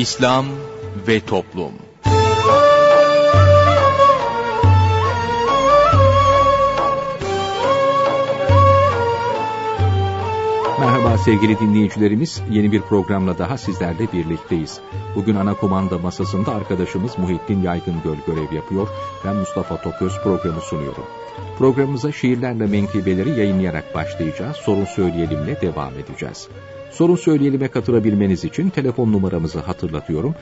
İslam ve Toplum Merhaba sevgili dinleyicilerimiz, yeni bir programla daha sizlerle birlikteyiz. Bugün ana komanda masasında arkadaşımız Muhittin Yaygıngöl görev yapıyor. Ben Mustafa Toköz programı sunuyorum. Programımıza şiirlerle menkıbeleri yayınlayarak başlayacağız. Sorun söyleyelimle devam edeceğiz. Sorun söyleyelime katılabilmeniz için telefon numaramızı hatırlatıyorum.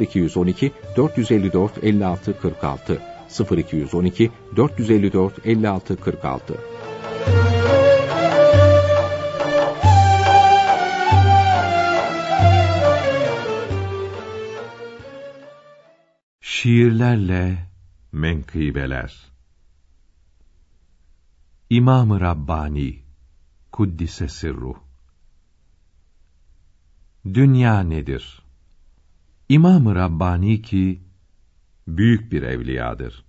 0212 454 56 46 0212 454 56 46 Şiirlerle menkıbeler İmam-ı Rabbani Kuddise Sirruh Dünya nedir? İmam-ı Rabbani ki, büyük bir evliyadır.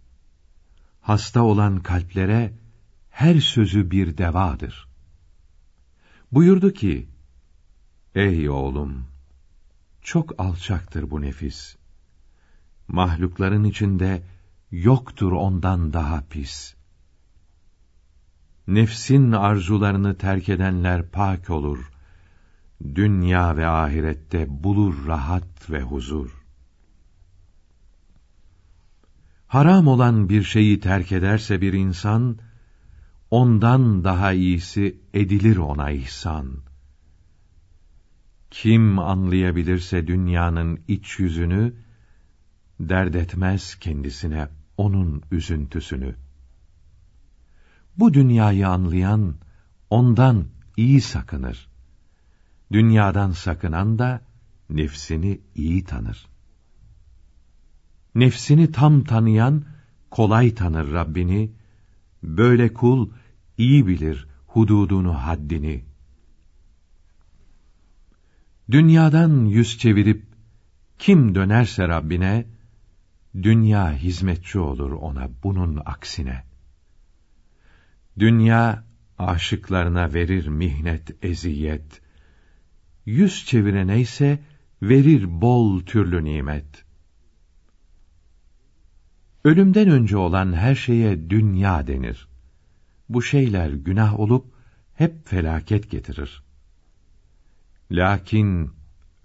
Hasta olan kalplere her sözü bir devadır. Buyurdu ki, Ey oğlum! Çok alçaktır bu nefis. Mahlukların içinde yoktur ondan daha pis. Nefsin arzularını terk edenler pak olur dünya ve ahirette bulur rahat ve huzur. Haram olan bir şeyi terk ederse bir insan, ondan daha iyisi edilir ona ihsan. Kim anlayabilirse dünyanın iç yüzünü, dert etmez kendisine onun üzüntüsünü. Bu dünyayı anlayan, ondan iyi sakınır. Dünyadan sakınan da nefsini iyi tanır. Nefsini tam tanıyan kolay tanır Rabbini. Böyle kul iyi bilir hududunu haddini. Dünyadan yüz çevirip kim dönerse Rabbine, dünya hizmetçi olur ona bunun aksine. Dünya aşıklarına verir mihnet, eziyet, yüz çevirene ise verir bol türlü nimet. Ölümden önce olan her şeye dünya denir. Bu şeyler günah olup hep felaket getirir. Lakin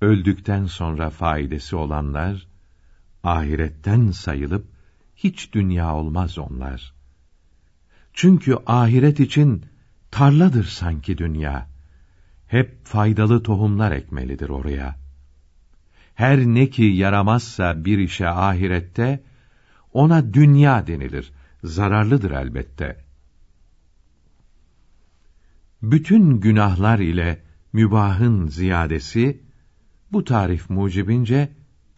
öldükten sonra faidesi olanlar ahiretten sayılıp hiç dünya olmaz onlar. Çünkü ahiret için tarladır sanki dünya hep faydalı tohumlar ekmelidir oraya. Her ne ki yaramazsa bir işe ahirette, ona dünya denilir, zararlıdır elbette. Bütün günahlar ile mübahın ziyadesi, bu tarif mucibince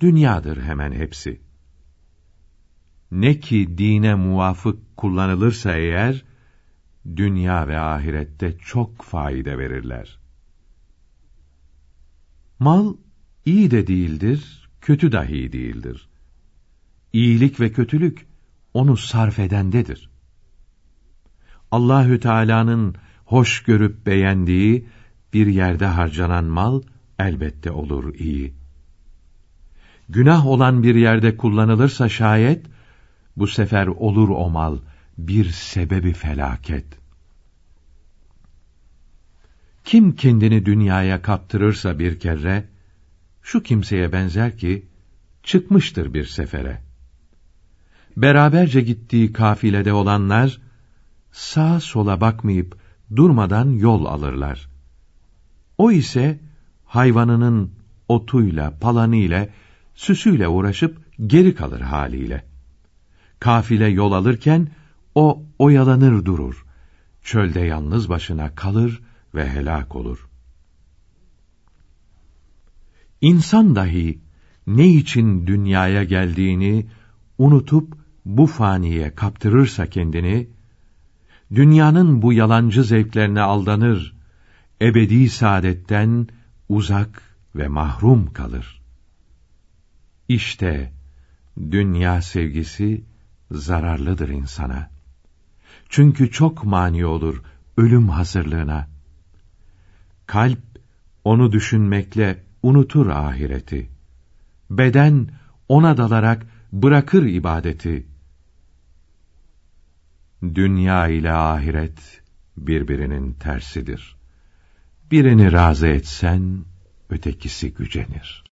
dünyadır hemen hepsi. Ne ki dine muvafık kullanılırsa eğer, dünya ve ahirette çok faide verirler. Mal iyi de değildir, kötü dahi değildir. İyilik ve kötülük onu sarf edendedir. Allahü Teala'nın hoş görüp beğendiği bir yerde harcanan mal elbette olur iyi. Günah olan bir yerde kullanılırsa şayet bu sefer olur o mal bir sebebi felaket. Kim kendini dünyaya kaptırırsa bir kere, şu kimseye benzer ki, çıkmıştır bir sefere. Beraberce gittiği kafilede olanlar, sağa sola bakmayıp durmadan yol alırlar. O ise, hayvanının otuyla, palanıyla, süsüyle uğraşıp geri kalır haliyle. Kafile yol alırken, o oyalanır durur. Çölde yalnız başına kalır ve helak olur. İnsan dahi ne için dünyaya geldiğini unutup bu faniye kaptırırsa kendini, dünyanın bu yalancı zevklerine aldanır, ebedi saadetten uzak ve mahrum kalır. İşte dünya sevgisi zararlıdır insana. Çünkü çok mani olur ölüm hazırlığına. Kalp onu düşünmekle unutur ahireti. Beden ona dalarak bırakır ibadeti. Dünya ile ahiret birbirinin tersidir. Birini razı etsen, ötekisi gücenir.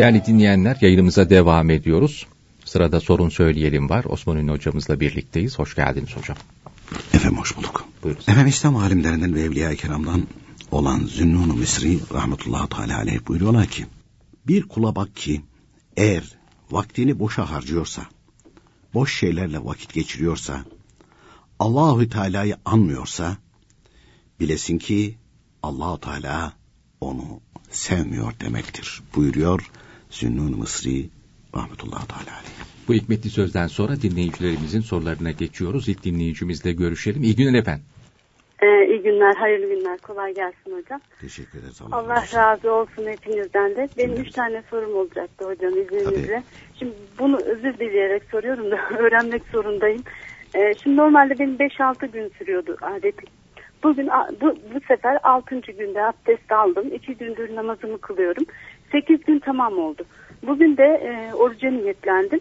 Değerli dinleyenler yayınımıza devam ediyoruz. Sırada sorun söyleyelim var. Osman Ünlü hocamızla birlikteyiz. Hoş geldiniz hocam. Efendim hoş bulduk. Buyurun. Efendim İslam alimlerinden ve Evliya-i Kiram'dan olan Zünnun-u Misri rahmetullahi teala aleyh buyuruyorlar ki bir kula bak ki eğer vaktini boşa harcıyorsa boş şeylerle vakit geçiriyorsa Allahü Teala'yı anmıyorsa bilesin ki Allahu Teala onu sevmiyor demektir. Buyuruyor Zünnun Mısri rahmetullahi teala aleyh. Bu hikmetli sözden sonra dinleyicilerimizin sorularına geçiyoruz. İlk dinleyicimizle görüşelim. İyi günler efendim. Ee, iyi günler, hayırlı günler. Kolay gelsin hocam. Teşekkür ederiz. Allah, Allah razı olsun. razı olsun hepinizden de. Benim üç tane sorum olacaktı hocam izninizle. Şimdi bunu özür dileyerek soruyorum da öğrenmek zorundayım. Ee, şimdi normalde benim 5-6 gün sürüyordu adetim. Bugün bu, bu sefer 6. günde abdest aldım. 2 gündür namazımı kılıyorum. 8 gün tamam oldu. Bugün de e, oruca niyetlendim.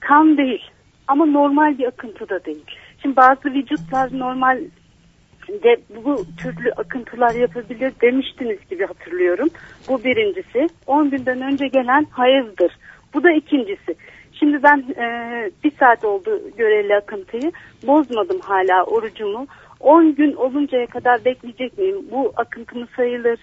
Kan değil ama normal bir akıntı da değil. Şimdi bazı vücutlar normal de bu türlü akıntılar yapabilir demiştiniz gibi hatırlıyorum. Bu birincisi. 10 günden önce gelen hayızdır. Bu da ikincisi. Şimdi ben e, bir saat oldu göreli akıntıyı. Bozmadım hala orucumu. 10 gün oluncaya kadar bekleyecek miyim? Bu akıntı mı sayılır?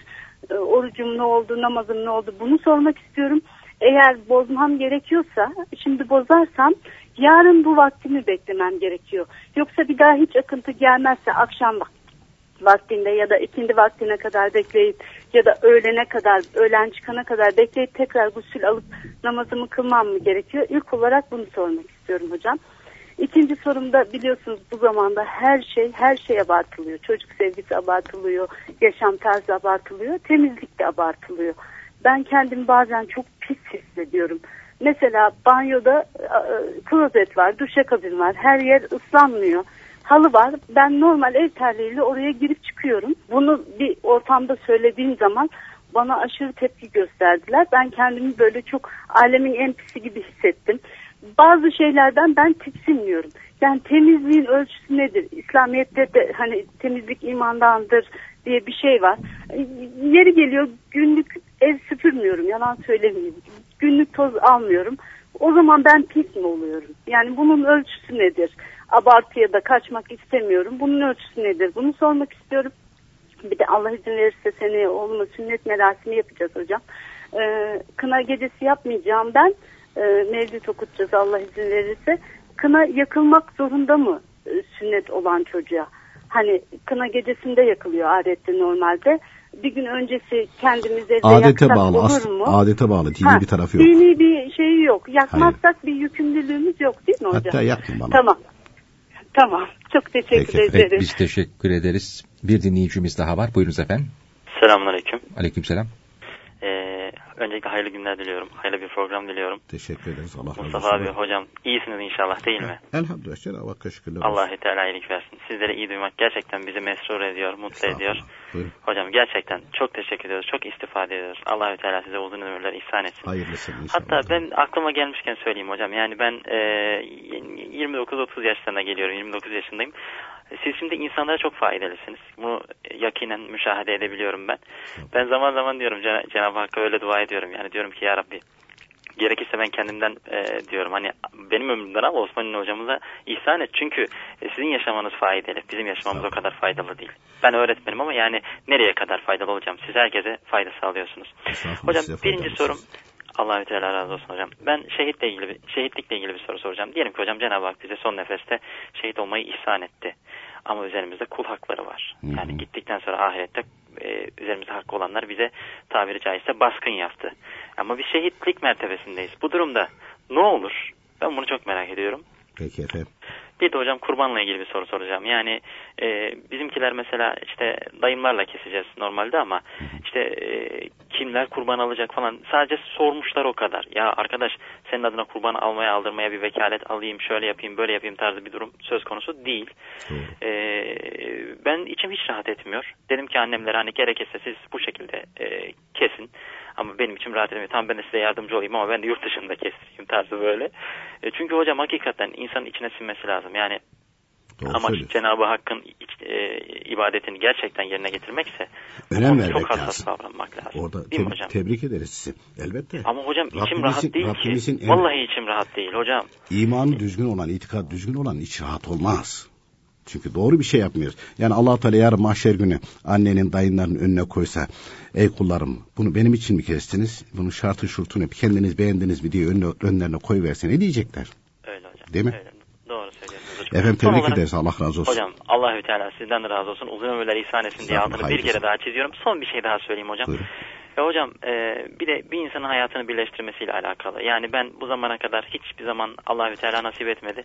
E, orucum ne oldu? Namazım ne oldu? Bunu sormak istiyorum. Eğer bozmam gerekiyorsa, şimdi bozarsam yarın bu vaktimi beklemem gerekiyor. Yoksa bir daha hiç akıntı gelmezse akşam vak- vaktinde ya da ikindi vaktine kadar bekleyip ya da öğlene kadar, öğlen çıkana kadar bekleyip tekrar gusül alıp namazımı kılmam mı gerekiyor? İlk olarak bunu sormak istiyorum hocam. İkinci sorumda biliyorsunuz bu zamanda her şey her şey abartılıyor. Çocuk sevgisi abartılıyor, yaşam tarzı abartılıyor, temizlik de abartılıyor. Ben kendimi bazen çok pis hissediyorum. Mesela banyoda e, e, klozet var, duşakabin var, her yer ıslanmıyor. Halı var. Ben normal ev terliğiyle oraya girip çıkıyorum. Bunu bir ortamda söylediğim zaman bana aşırı tepki gösterdiler. Ben kendimi böyle çok alemin en pisi gibi hissettim. Bazı şeylerden ben tiksinmiyorum. Yani temizliğin ölçüsü nedir? İslamiyet'te de hani temizlik imandandır diye bir şey var. Yeri geliyor günlük ev süpürmüyorum yalan söylemeyeyim. Günlük toz almıyorum. O zaman ben pis mi oluyorum? Yani bunun ölçüsü nedir? Abartıya da kaçmak istemiyorum. Bunun ölçüsü nedir? Bunu sormak istiyorum. Bir de Allah izin verirse seneye oğluma sünnet merasimi yapacağız hocam. Ee, kına gecesi yapmayacağım ben. Ee, mevlüt okutacağız Allah izin verirse. Kına yakılmak zorunda mı e, sünnet olan çocuğa? Hani kına gecesinde yakılıyor adette normalde. Bir gün öncesi kendimize evde Adete yaksak bağlı. olur mu? Adete bağlı. Dini Ha, bir tarafı yok. Dini bir şeyi yok. Yakmazsak bir yükümlülüğümüz yok değil mi hocam? Hatta yakma bana. Tamam. Tamam. Çok teşekkür Peki, ederim. Evet, biz teşekkür ederiz. Bir dinleyicimiz daha var. Buyurunuz efendim. Selamünaleyküm. Aleykümselam. Ee, öncelikle hayırlı günler diliyorum. Hayırlı bir program diliyorum. Teşekkür ederiz. Allah razı olsun. Mustafa abi hocam iyisiniz inşallah değil mi? Elhamdülillah. Cenab-ı Hakk'a şükürler olsun. Allah Teala iyilik versin. Sizleri iyi duymak gerçekten bizi mesrur ediyor, mutlu ediyor. Buyurun. Hocam gerçekten çok teşekkür ediyoruz. Çok istifade ediyoruz. Allahü Teala size uzun ömürler ihsan etsin. Hayırlısı inşallah. Hatta ben aklıma gelmişken söyleyeyim hocam. Yani ben e, 29-30 yaşlarına geliyorum. 29 yaşındayım. Siz şimdi insanlara çok faydalısınız. Bunu yakinen müşahede edebiliyorum ben. Ben zaman zaman diyorum Cen- Cenab-ı Hakk'a öyle dua ediyorum. Yani diyorum ki ya Rabbi gerekirse ben kendimden e, diyorum hani benim ömrümden al Osman hocamıza ihsan et. Çünkü e, sizin yaşamanız faydalı. Bizim yaşamamız o kadar faydalı değil. Ben öğretmenim ama yani nereye kadar faydalı olacağım? Siz herkese fayda sağlıyorsunuz. Hocam birinci sorum. Allahü Teala razı olsun hocam. Ben şehitle ilgili bir, şehitlikle ilgili bir soru soracağım. Diyelim ki hocam Cenab-ı Hak bize son nefeste şehit olmayı ihsan etti. Ama üzerimizde kul hakları var. Hı hı. Yani gittikten sonra ahirette e, üzerimizde hakkı olanlar bize tabiri caizse baskın yaptı. Ama bir şehitlik mertebesindeyiz. Bu durumda ne olur? Ben bunu çok merak ediyorum. Peki efendim. Bir de hocam kurbanla ilgili bir soru soracağım. Yani e, bizimkiler mesela işte dayımlarla keseceğiz normalde ama işte e, kimler kurban alacak falan sadece sormuşlar o kadar. Ya arkadaş senin adına kurban almaya aldırmaya bir vekalet alayım şöyle yapayım böyle yapayım tarzı bir durum söz konusu değil. E, ben içim hiç rahat etmiyor. Dedim ki annemlere hani gerekirse siz bu şekilde e, kesin. Ama benim için rahat etmiyor. Tamam ben de size yardımcı olayım ama ben de yurt dışında kestireyim tarzı böyle. E, çünkü hocam hakikaten insanın içine sinmesi lazım. Yani Doğru Amaç. Cenab-ı Hakk'ın iç- e, ibadetini gerçekten yerine getirmekse Önem vermek çok hassas lazım. davranmak lazım. Orada Değil mi tebrik, hocam? tebrik ederiz sizi. Elbette. Ama hocam içim Rabbimizin- rahat değil Rabbimizin ki. en- Vallahi içim rahat değil hocam. İmanı düzgün olan, itikad düzgün olan hiç rahat olmaz. Çünkü doğru bir şey yapmıyoruz. Yani allah Teala yarın mahşer günü annenin dayınların önüne koysa ey kullarım bunu benim için mi kestiniz? Bunun şartı şurtu ne? Kendiniz beğendiniz mi diye önüne, önlerine koyverse ne diyecekler? Öyle hocam. Değil mi? Öyle. Doğru söylüyorsunuz hocam. Efendim tebrik olarak- ederiz Allah razı olsun. Hocam Allahü Teala sizden de razı olsun. Uzun ömürler ihsan etsin diye altını bir kere daha çiziyorum. Son bir şey daha söyleyeyim hocam. Buyurun. Ya hocam e, bir de bir insanın hayatını birleştirmesiyle alakalı. Yani ben bu zamana kadar hiçbir zaman Allahü Teala nasip etmedi.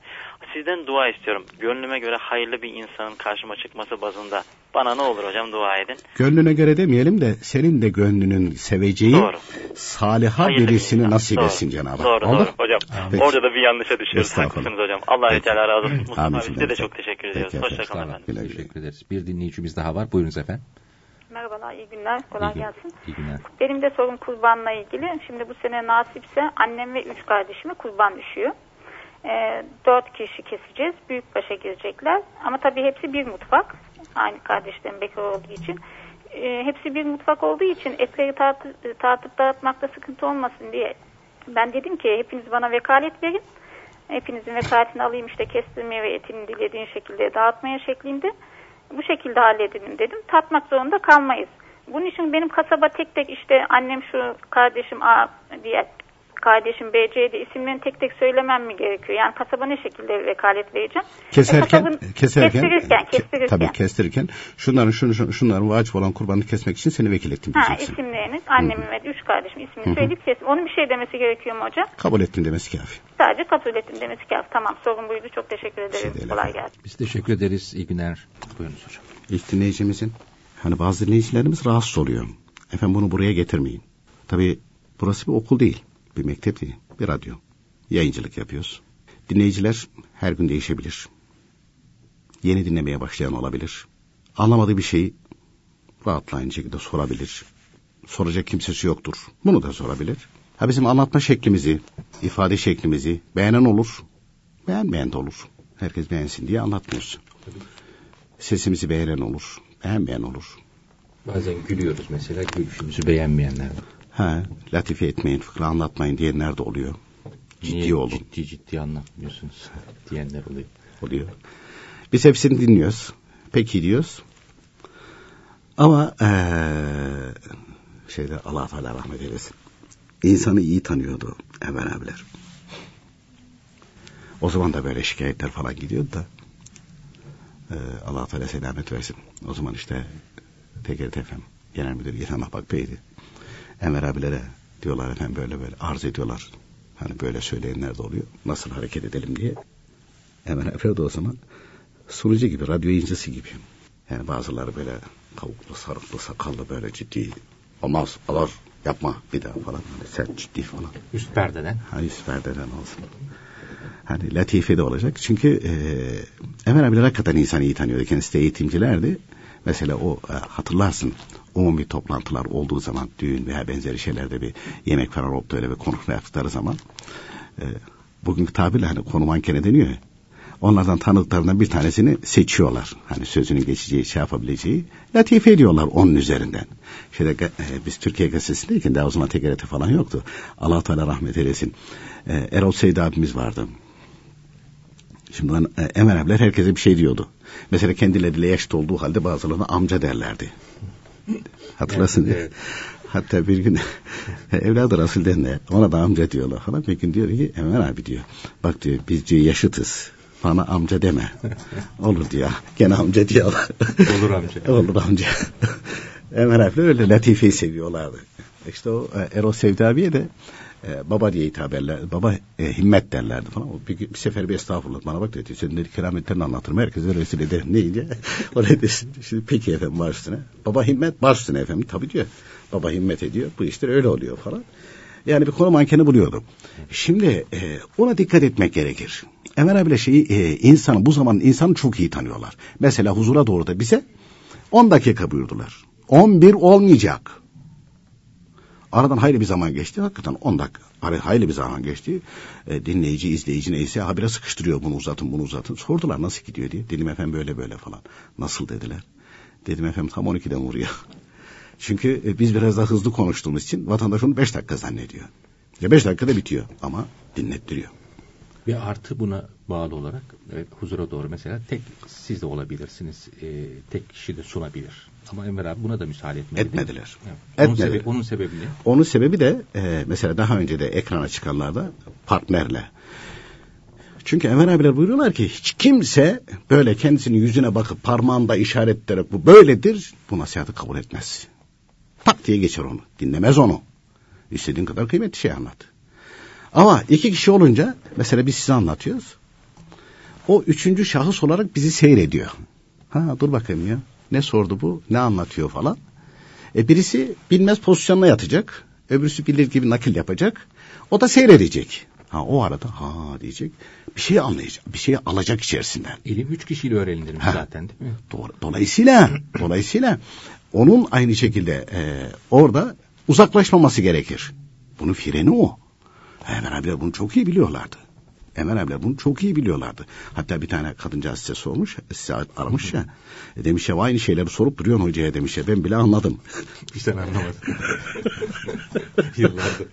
Sizden dua istiyorum. Gönlüme göre hayırlı bir insanın karşıma çıkması bazında. Bana ne olur hocam dua edin. Gönlüne göre demeyelim de senin de gönlünün seveceği Doğru. saliha Hayırlı bir birisini insan. nasip Doğru. etsin Cenab-ı Hak. Doğru Oldu? doğru hocam. Peki. Orada da bir yanlışa düşüyoruz. Haklısınız hocam. Allahü. Teala razı olsun. Mustafa abi size de çok teşekkür ediyoruz. Hoşçakalın efendim. Teşekkür ederiz. Bir dinleyicimiz daha var. Buyurunuz efendim. Merhabalar, iyi günler. Kolay İyi gelsin. İyi günler. Benim de sorum kurbanla ilgili. Şimdi bu sene nasipse annem ve üç kardeşime kurban düşüyor. Ee, dört kişi keseceğiz. Büyükbaşa girecekler. Ama tabii hepsi bir mutfak. Aynı kardeşlerim bekar olduğu için. Ee, hepsi bir mutfak olduğu için etleri tartıp, tartıp dağıtmakta sıkıntı olmasın diye. Ben dedim ki hepiniz bana vekalet verin. Hepinizin vekaletini alayım işte kestirmeye ve etini dilediğin şekilde dağıtmaya şeklinde. Bu şekilde halledelim dedim. Tatmak zorunda kalmayız. Bunun için benim kasaba tek tek işte annem şu kardeşim A diye kardeşim B, C de isimlerini tek tek söylemem mi gerekiyor? Yani kasaba ne şekilde vekalet vereceğim? E, Keserken, kasabın- keserken, kestirirken, ke- kestirirken. tabii kestirirken şunların şunu, şunu- şunların vacip olan kurbanını kesmek için seni vekil ettim Ha, diyeceksin. isimlerini, annemin ve üç kardeşimin ismini söyleyip kesin. Onun bir şey demesi gerekiyor mu hocam? Kabul ettim demesi kafi. Sadece kabul ettim demesi kafi. Tamam sorun buydu. Çok teşekkür ederim. şey değil Kolay gelsin. Biz teşekkür ederiz. İyi günler. Buyurunuz hocam. İlk dinleyicimizin hani bazı dinleyicilerimiz rahatsız oluyor. Efendim bunu buraya getirmeyin. Tabii burası bir okul değil, bir mektep değil, bir radyo. Yayıncılık yapıyoruz. Dinleyiciler her gün değişebilir. Yeni dinlemeye başlayan olabilir. Anlamadığı bir şeyi rahatla aynı şekilde sorabilir. Soracak kimsesi yoktur. Bunu da sorabilir. Ha bizim anlatma şeklimizi, ifade şeklimizi beğenen olur, beğenmeyen de olur. Herkes beğensin diye anlatmıyoruz. Sesimizi beğenen olur, beğenmeyen olur. Bazen gülüyoruz mesela. Gülüşümüzü beğenmeyenler. Ha, latife etmeyin, fıkra anlatmayın diyenler de oluyor. Ciddi Niye olun Ciddi ciddi anlatmıyorsunuz diyenler oluyor. oluyor. Biz hepsini dinliyoruz. Peki diyoruz. Ama eee şeyde Allah Teala rahmet eylesin. İnsanı iyi tanıyordu Emel abiler. O zaman da böyle şikayetler falan gidiyordu da eee Allah Teala selamet versin. O zaman işte TGRT FM Genel Müdürü Yetan Ahbak Bey'di. Enver abilere diyorlar efendim böyle böyle arz ediyorlar. Hani böyle söyleyenler de oluyor. Nasıl hareket edelim diye. Hemen Efendi o zaman sunucu gibi, radyo yayıncısı gibi. Yani bazıları böyle kavuklu, sarıklı, sakallı böyle ciddi. Olmaz, olur, yapma bir daha falan. Hani sert, ciddi falan. Üst perdeden. Hani üst perdeden olsun. Hani latife de olacak. Çünkü e, Emel abiler hakikaten insanı iyi tanıyordu. Kendisi de eğitimcilerdi. Mesela o e, hatırlarsın umumi toplantılar olduğu zaman düğün veya benzeri şeylerde bir yemek falan olup da öyle bir konuşma yaptıkları zaman e, bugünkü tabirle hani konu mankene deniyor ya onlardan tanıdıklarından bir tanesini seçiyorlar. Hani sözünün geçeceği, şey yapabileceği. Latife ediyorlar onun üzerinden. Şeyde, e, biz Türkiye gazetesindeyken daha o zaman TGRT falan yoktu. allah Teala rahmet eylesin. E, Erol Seydi abimiz vardı. Şimdi e, Emel abiler herkese bir şey diyordu. Mesela kendileriyle yaşlı olduğu halde bazılarına amca derlerdi. Hatırlasın. Evet, evet. Hatta bir gün evladı Rasul'den de ona da amca diyorlar falan. Bir gün diyor ki Emel abi diyor. Bak diyor biz diyor yaşıtız. Bana amca deme. Olur diyor. Gene amca diyorlar. Olur amca. Olur amca. Emel abiler öyle latifeyi seviyorlardı. İşte o e, Erol Sevdi abiye de e, baba diye hitap ederler. Baba e, himmet derlerdi falan. Bir, bir sefer bir estağfurullah bana bak dedi. Senin dedi kerametlerini anlatırım. Herkese rezil ederim deyince. o ne desin? Şimdi peki efendim baş üstüne. Baba himmet baş üstüne efendim. Tabii diyor. Baba himmet ediyor. Bu işler öyle oluyor falan. Yani bir konu mankeni buluyordu. Şimdi e, ona dikkat etmek gerekir. Emel abiyle şeyi e, insanı bu zaman insanı çok iyi tanıyorlar. Mesela huzura doğru da bize 10 dakika buyurdular. 11 olmayacak. Aradan hayli bir zaman geçti. Hakikaten 10 dakika. Ara- Hayli bir zaman geçti. E, dinleyici, izleyici neyse habire sıkıştırıyor. Bunu uzatın, bunu uzatın. Sordular nasıl gidiyor diye. Dedim efendim böyle böyle falan. Nasıl dediler. Dedim efendim tam 12'den vuruyor. Çünkü e, biz biraz daha hızlı konuştuğumuz için vatandaş onu 5 dakika zannediyor. Ya 5 dakikada bitiyor ama dinlettiriyor. Ve artı buna bağlı olarak evet, huzura doğru mesela tek siz de olabilirsiniz. e, tek kişi de sunabilir. Ama Enver abi buna da müsaade etmedi. Etmediler. Evet. Onun, Etmedi. sebebi, onun sebebi ne? Onun sebebi de e, mesela daha önce de ekrana çıkanlarda partnerle. Çünkü Enver abiler buyuruyorlar ki hiç kimse böyle kendisinin yüzüne bakıp parmağında işaret ederek bu böyledir bu nasihatı kabul etmez. Tak diye geçer onu. Dinlemez onu. İstediğin kadar kıymetli şey anlat. Ama iki kişi olunca mesela biz size anlatıyoruz. O üçüncü şahıs olarak bizi seyrediyor. Ha dur bakayım ya. Ne sordu bu? Ne anlatıyor falan. E birisi bilmez pozisyonuna yatacak. Öbürsü bilir gibi nakil yapacak. O da seyredecek. Ha o arada ha diyecek. Bir şey anlayacak. Bir şey alacak içerisinden. İlim üç kişiyle öğrenilirmiş Ha. zaten değil mi? Doğru. Dolayısıyla dolayısıyla onun aynı şekilde e, orada uzaklaşmaması gerekir. Bunun freni o. Emel abiler bunu çok iyi biliyorlardı. Emel abiler bunu çok iyi biliyorlardı. Hatta bir tane kadıncağız size sormuş, size aramış ya. E, demiş ya aynı şeyleri sorup duruyorsun hocaya demiş ya ben bile anladım. Sen anlamadın. Yıllardır.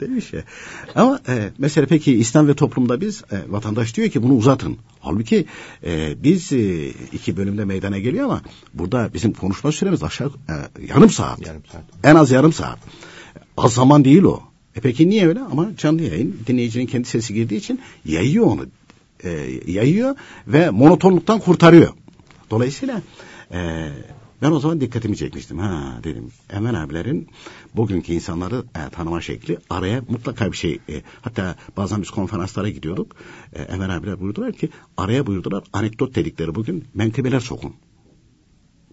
demiş ya. Ama e, mesela peki İslam ve toplumda biz e, vatandaş diyor ki bunu uzatın. Halbuki e, biz e, iki bölümde meydana geliyor ama burada bizim konuşma süremiz aşağı e, yarım saat. Yarım saat. En az yarım saat. Az zaman değil o. E peki niye öyle? Ama canlı yayın dinleyicinin kendi sesi girdiği için yayıyor onu. E, yayıyor ve monotonluktan kurtarıyor. Dolayısıyla e, ben o zaman dikkatimi çekmiştim. Ha dedim Emel abilerin bugünkü insanları e, tanıma şekli araya mutlaka bir şey. e, hatta bazen biz konferanslara gidiyorduk. E, Emel abiler buyurdular ki araya buyurdular anekdot dedikleri bugün menkıbeler sokun.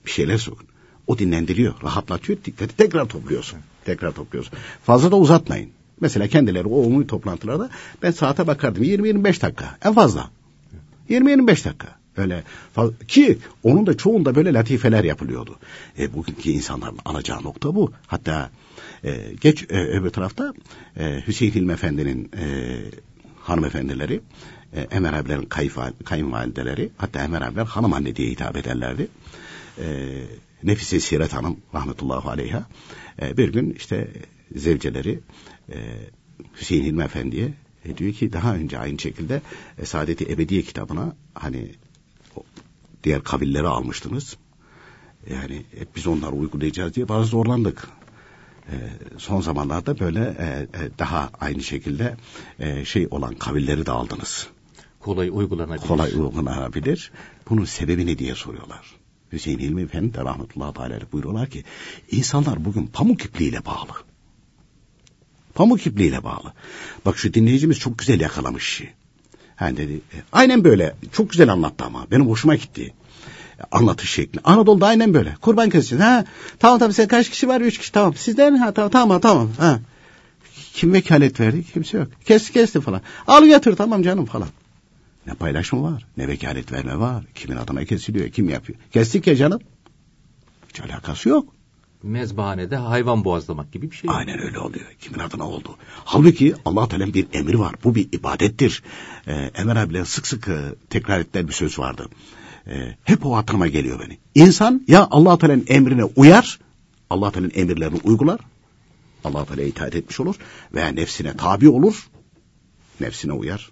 Bir şeyler sokun. O dinlendiriyor, rahatlatıyor, dikkati tekrar topluyorsun. Tekrar topluyorsun. Fazla da uzatmayın. Mesela kendileri o umumi toplantılarda ben saate bakardım 20-25 dakika en fazla. 20-25 dakika. Öyle ki onun da çoğunda böyle latifeler yapılıyordu. E, bugünkü insanların alacağı nokta bu. Hatta e, geç e, öbür tarafta e, Hüseyin Hilmi Efendi'nin e, hanımefendileri, e, Emer abilerin kayınvalideleri, hatta Emer abiler hanım anne diye hitap ederlerdi. E, Nefise Siret Hanım rahmetullahi aleyha e, bir gün işte zevceleri e, Hüseyin Hilmi Efendi'ye e, diyor ki daha önce aynı şekilde e, Saadet-i Ebediye kitabına hani o diğer kabilleri almıştınız. Yani e, biz onları uygulayacağız diye bazı zorlandık. E, son zamanlarda böyle e, e, daha aynı şekilde e, şey olan kabilleri de aldınız. Kolay uygulanabilir. Kolay uygulanabilir. Bunun sebebi ne diye soruyorlar. Hüseyin Hilmi Efendi de rahmetullahi teala buyuruyorlar ki insanlar bugün pamuk ipliğiyle bağlı. Pamuk ipliğiyle bağlı. Bak şu dinleyicimiz çok güzel yakalamış işi. Ha dedi, e, aynen böyle. Çok güzel anlattı ama. Benim hoşuma gitti. Anlatış şekli. Anadolu'da aynen böyle. Kurban keseceğiz. Ha, tamam tamam sen kaç kişi var? Üç kişi tamam. Sizden ha tamam tamam tamam. Ha. Kim vekalet verdi? Kimse yok. Kesti kesti falan. Al götür tamam canım falan. Ne paylaşma var, ne vekalet verme var. Kimin adına kesiliyor, kim yapıyor. Kestik ya canım. Hiç alakası yok. Mezbahanede hayvan boğazlamak gibi bir şey. Aynen öyle oluyor. Kimin adına oldu. Halbuki allah Teala'nın bir emir var. Bu bir ibadettir. Ee, Emir abiler sık sık e, tekrar ettiler bir söz vardı. Ee, hep o hatırıma geliyor beni. İnsan ya allah Teala'nın emrine uyar, allah Teala'nın emirlerini uygular, allah Teala'ya itaat etmiş olur veya nefsine tabi olur, nefsine uyar,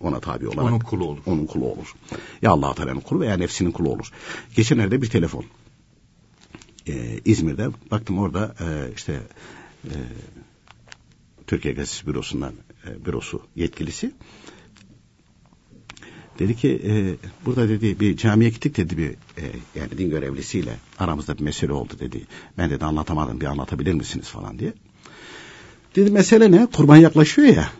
ona tabi olarak. Onun kulu olur. Onun kulu olur. Ya allah Teala'nın kulu veya nefsinin kulu olur. Geçenlerde bir telefon e, İzmir'de baktım orada e, işte e, Türkiye Gazetesi Bürosu'ndan e, bürosu yetkilisi dedi ki e, burada dedi bir camiye gittik dedi bir e, yani din görevlisiyle aramızda bir mesele oldu dedi. Ben dedi anlatamadım bir anlatabilir misiniz falan diye. Dedi mesele ne? Kurban yaklaşıyor ya.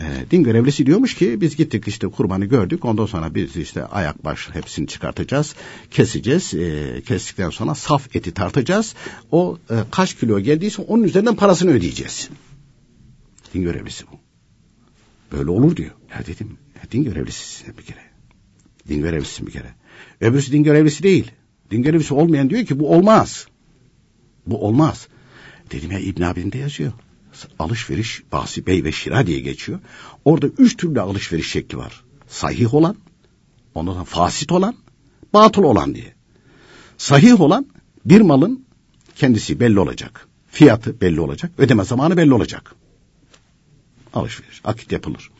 E, din görevlisi diyormuş ki biz gittik işte kurbanı gördük. Ondan sonra biz işte ayak baş hepsini çıkartacağız. Keseceğiz. E, kestikten sonra saf eti tartacağız. O e, kaç kilo geldiyse onun üzerinden parasını ödeyeceğiz. Din görevlisi bu. Böyle olur diyor. Ya dedim ya din görevlisisin bir kere. Din görevlisisin bir kere. Öbürsü din görevlisi değil. Din görevlisi olmayan diyor ki bu olmaz. Bu olmaz. Dedim ya İbn Abidin'de yazıyor. Alışveriş bahsi bey ve şira diye geçiyor. Orada üç türlü alışveriş şekli var. Sahih olan, ondan fasit olan, batıl olan diye. Sahih olan bir malın kendisi belli olacak. Fiyatı belli olacak. Ödeme zamanı belli olacak. Alışveriş, akit yapılır.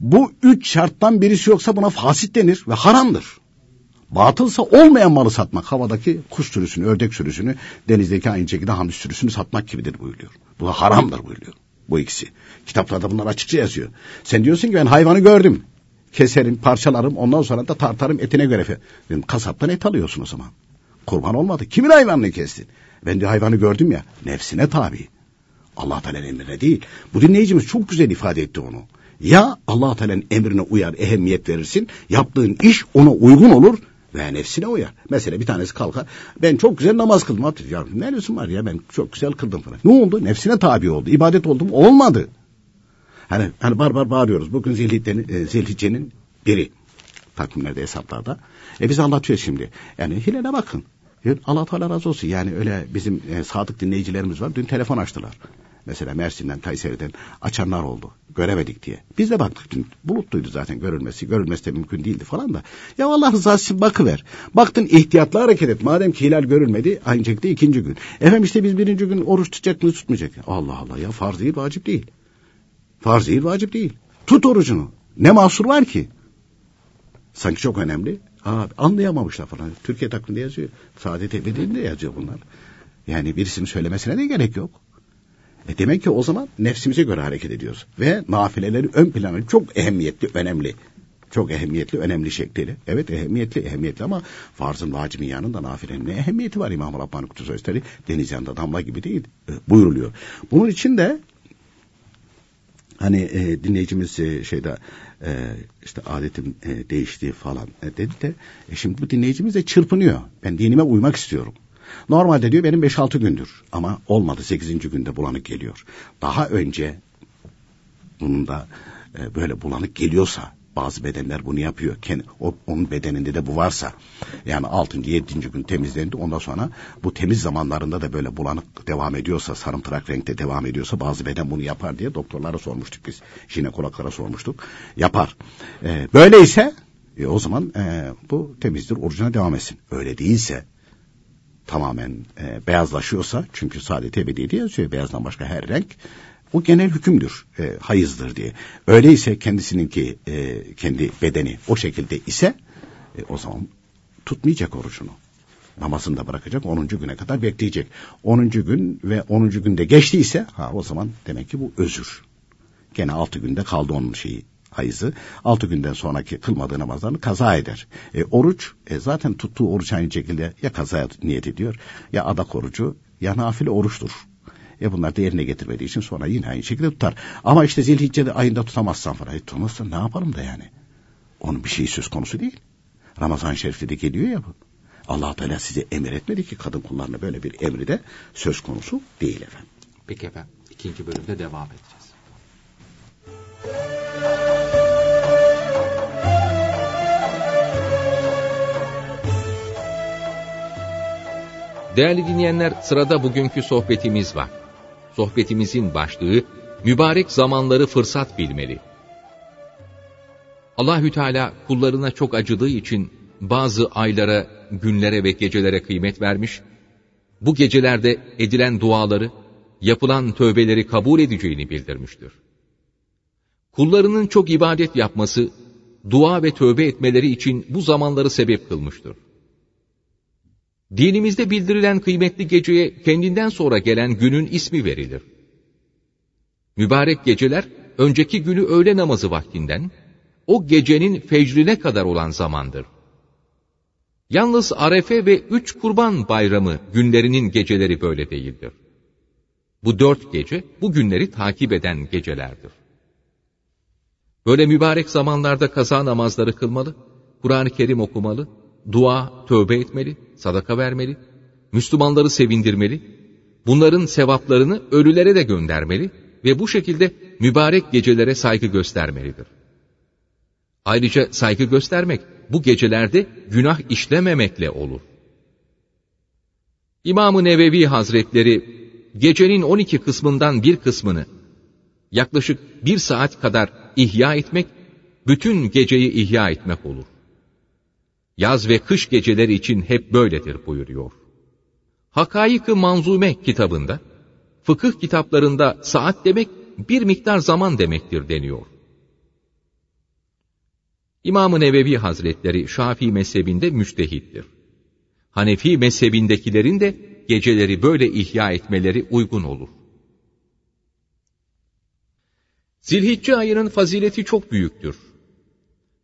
Bu üç şarttan birisi yoksa buna fasit denir ve haramdır. Batılsa olmayan malı satmak. Havadaki kuş sürüsünü, ördek sürüsünü, denizdeki aynı şekilde hamsi sürüsünü satmak gibidir buyuruyor. Bu da haramdır buyuruyor. Bu ikisi. Kitaplarda bunlar açıkça yazıyor. Sen diyorsun ki ben hayvanı gördüm. Keserim, parçalarım, ondan sonra da tartarım etine göre. Dedim, kasaptan et alıyorsun o zaman. Kurban olmadı. Kimin hayvanını kestin? Ben de hayvanı gördüm ya. Nefsine tabi. Allah Teala'nın emrine değil. Bu dinleyicimiz çok güzel ifade etti onu. Ya Allah Teala'nın emrine uyar, ehemmiyet verirsin. Yaptığın iş ona uygun olur ve nefsine uyar. Mesela bir tanesi kalkar. Ben çok güzel namaz kıldım. Abi, ya ne lüzum var ya ben çok güzel kıldım falan. Ne oldu? Nefsine tabi oldu. İbadet oldu mu? Olmadı. Hani, hani bar bar bağırıyoruz. Bugün Zilhicce'nin, e, biri. Takvimlerde hesaplarda. E biz anlatıyor şimdi. Yani hilale bakın. Allah Teala razı olsun. Yani öyle bizim e, sadık dinleyicilerimiz var. Dün telefon açtılar. Mesela Mersin'den, Kayseri'den açanlar oldu. Göremedik diye. Biz de baktık dün. Bulutluydu zaten görülmesi. Görülmesi de mümkün değildi falan da. Ya Allah rızası için bakıver. Baktın ihtiyatlı hareket et. Madem ki hilal görülmedi aynı şekilde ikinci gün. Efendim işte biz birinci gün oruç tutacak mı tutmayacak mı? Allah Allah ya farz değil vacip değil. Farz değil vacip değil. Tut orucunu. Ne mahsur var ki? Sanki çok önemli. Aa, anlayamamışlar falan. Türkiye takviminde yazıyor. Saadet Ebedi'nde yazıyor bunlar. Yani birisinin söylemesine de gerek yok. E demek ki o zaman nefsimize göre hareket ediyoruz. Ve nafileleri ön plana çok ehemmiyetli, önemli. Çok ehemmiyetli, önemli şekliyle. Evet ehemmiyetli, ehemmiyetli ama farzın vacibin yanında nafilenin ne ehemmiyeti var İmam Rabbani Kutu Sözleri? Deniz yanında damla gibi değil e, buyuruluyor. Bunun için de hani e, dinleyicimiz e, şeyde e, işte adetim e, değişti falan e, dedi de e, şimdi bu dinleyicimiz de çırpınıyor. Ben dinime uymak istiyorum. Normalde diyor benim 5-6 gündür ama olmadı 8. günde bulanık geliyor. Daha önce bunun da e, böyle bulanık geliyorsa bazı bedenler bunu yapıyor. Kendi, o, onun bedeninde de bu varsa yani 6. 7. gün temizlendi ondan sonra bu temiz zamanlarında da böyle bulanık devam ediyorsa sarımtırak renkte devam ediyorsa bazı beden bunu yapar diye doktorlara sormuştuk biz. Jinekologlara sormuştuk. Yapar. E, böyleyse e, o zaman e, bu temizdir orucuna devam etsin. Öyle değilse tamamen e, beyazlaşıyorsa çünkü saadet ebedi diye yazıyor beyazdan başka her renk o genel hükümdür e, hayızdır diye. Öyleyse kendisininki e, kendi bedeni o şekilde ise e, o zaman tutmayacak orucunu. Namazını da bırakacak 10. güne kadar bekleyecek. 10. gün ve 10. günde geçtiyse ha o zaman demek ki bu özür. Gene 6 günde kaldı onun şeyi hayızı altı günden sonraki kılmadığı namazlarını kaza eder. E, oruç e, zaten tuttuğu oruç aynı şekilde ya kaza niyet ediyor ya adak orucu ya nafile oruçtur. E bunlar da yerine getirmediği için sonra yine aynı şekilde tutar. Ama işte zilhicce ayında tutamazsan falan. E, tutamazsan ne yapalım da yani. Onun bir şey söz konusu değil. Ramazan şerifte de geliyor ya bu. allah Teala size emir etmedi ki kadın kullarına böyle bir emri de söz konusu değil efendim. Peki efendim. ikinci bölümde devam edeceğiz. Değerli dinleyenler, sırada bugünkü sohbetimiz var. Sohbetimizin başlığı, mübarek zamanları fırsat bilmeli. Allahü Teala kullarına çok acıdığı için bazı aylara, günlere ve gecelere kıymet vermiş, bu gecelerde edilen duaları, yapılan tövbeleri kabul edeceğini bildirmiştir. Kullarının çok ibadet yapması, dua ve tövbe etmeleri için bu zamanları sebep kılmıştır. Dinimizde bildirilen kıymetli geceye kendinden sonra gelen günün ismi verilir. Mübarek geceler, önceki günü öğle namazı vaktinden, o gecenin fecrine kadar olan zamandır. Yalnız Arefe ve üç kurban bayramı günlerinin geceleri böyle değildir. Bu dört gece, bu günleri takip eden gecelerdir. Böyle mübarek zamanlarda kaza namazları kılmalı, Kur'an-ı Kerim okumalı, dua, tövbe etmeli, sadaka vermeli, Müslümanları sevindirmeli, bunların sevaplarını ölülere de göndermeli ve bu şekilde mübarek gecelere saygı göstermelidir. Ayrıca saygı göstermek bu gecelerde günah işlememekle olur. İmam-ı Nevevi Hazretleri gecenin 12 kısmından bir kısmını yaklaşık bir saat kadar ihya etmek, bütün geceyi ihya etmek olur. Yaz ve kış geceleri için hep böyledir buyuruyor. Hakaik-ı Manzume kitabında, fıkıh kitaplarında saat demek bir miktar zaman demektir deniyor. İmam-ı Nevevi Hazretleri Şafii mezhebinde müstehittir. Hanefi mezhebindekilerin de geceleri böyle ihya etmeleri uygun olur. Zilhicce ayının fazileti çok büyüktür.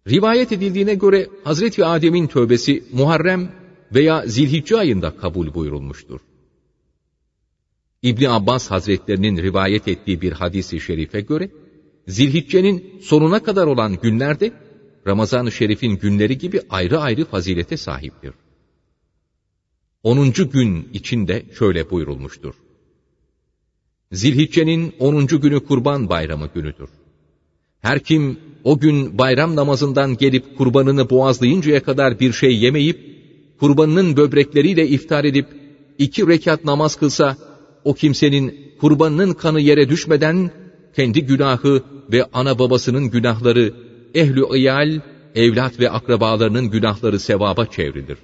Rivayet edildiğine göre Hazreti Adem'in tövbesi Muharrem veya Zilhicce ayında kabul buyurulmuştur. İbni Abbas Hazretlerinin rivayet ettiği bir hadisi şerife göre, Zilhicce'nin sonuna kadar olan günlerde, Ramazan-ı Şerif'in günleri gibi ayrı ayrı fazilete sahiptir. 10. gün içinde şöyle buyurulmuştur. Zilhicce'nin 10. günü kurban bayramı günüdür. Her kim o gün bayram namazından gelip kurbanını boğazlayıncaya kadar bir şey yemeyip, kurbanının böbrekleriyle iftar edip iki rekat namaz kılsa, o kimsenin kurbanının kanı yere düşmeden kendi günahı ve ana babasının günahları, ehlü iyal, evlat ve akrabalarının günahları sevaba çevrilir.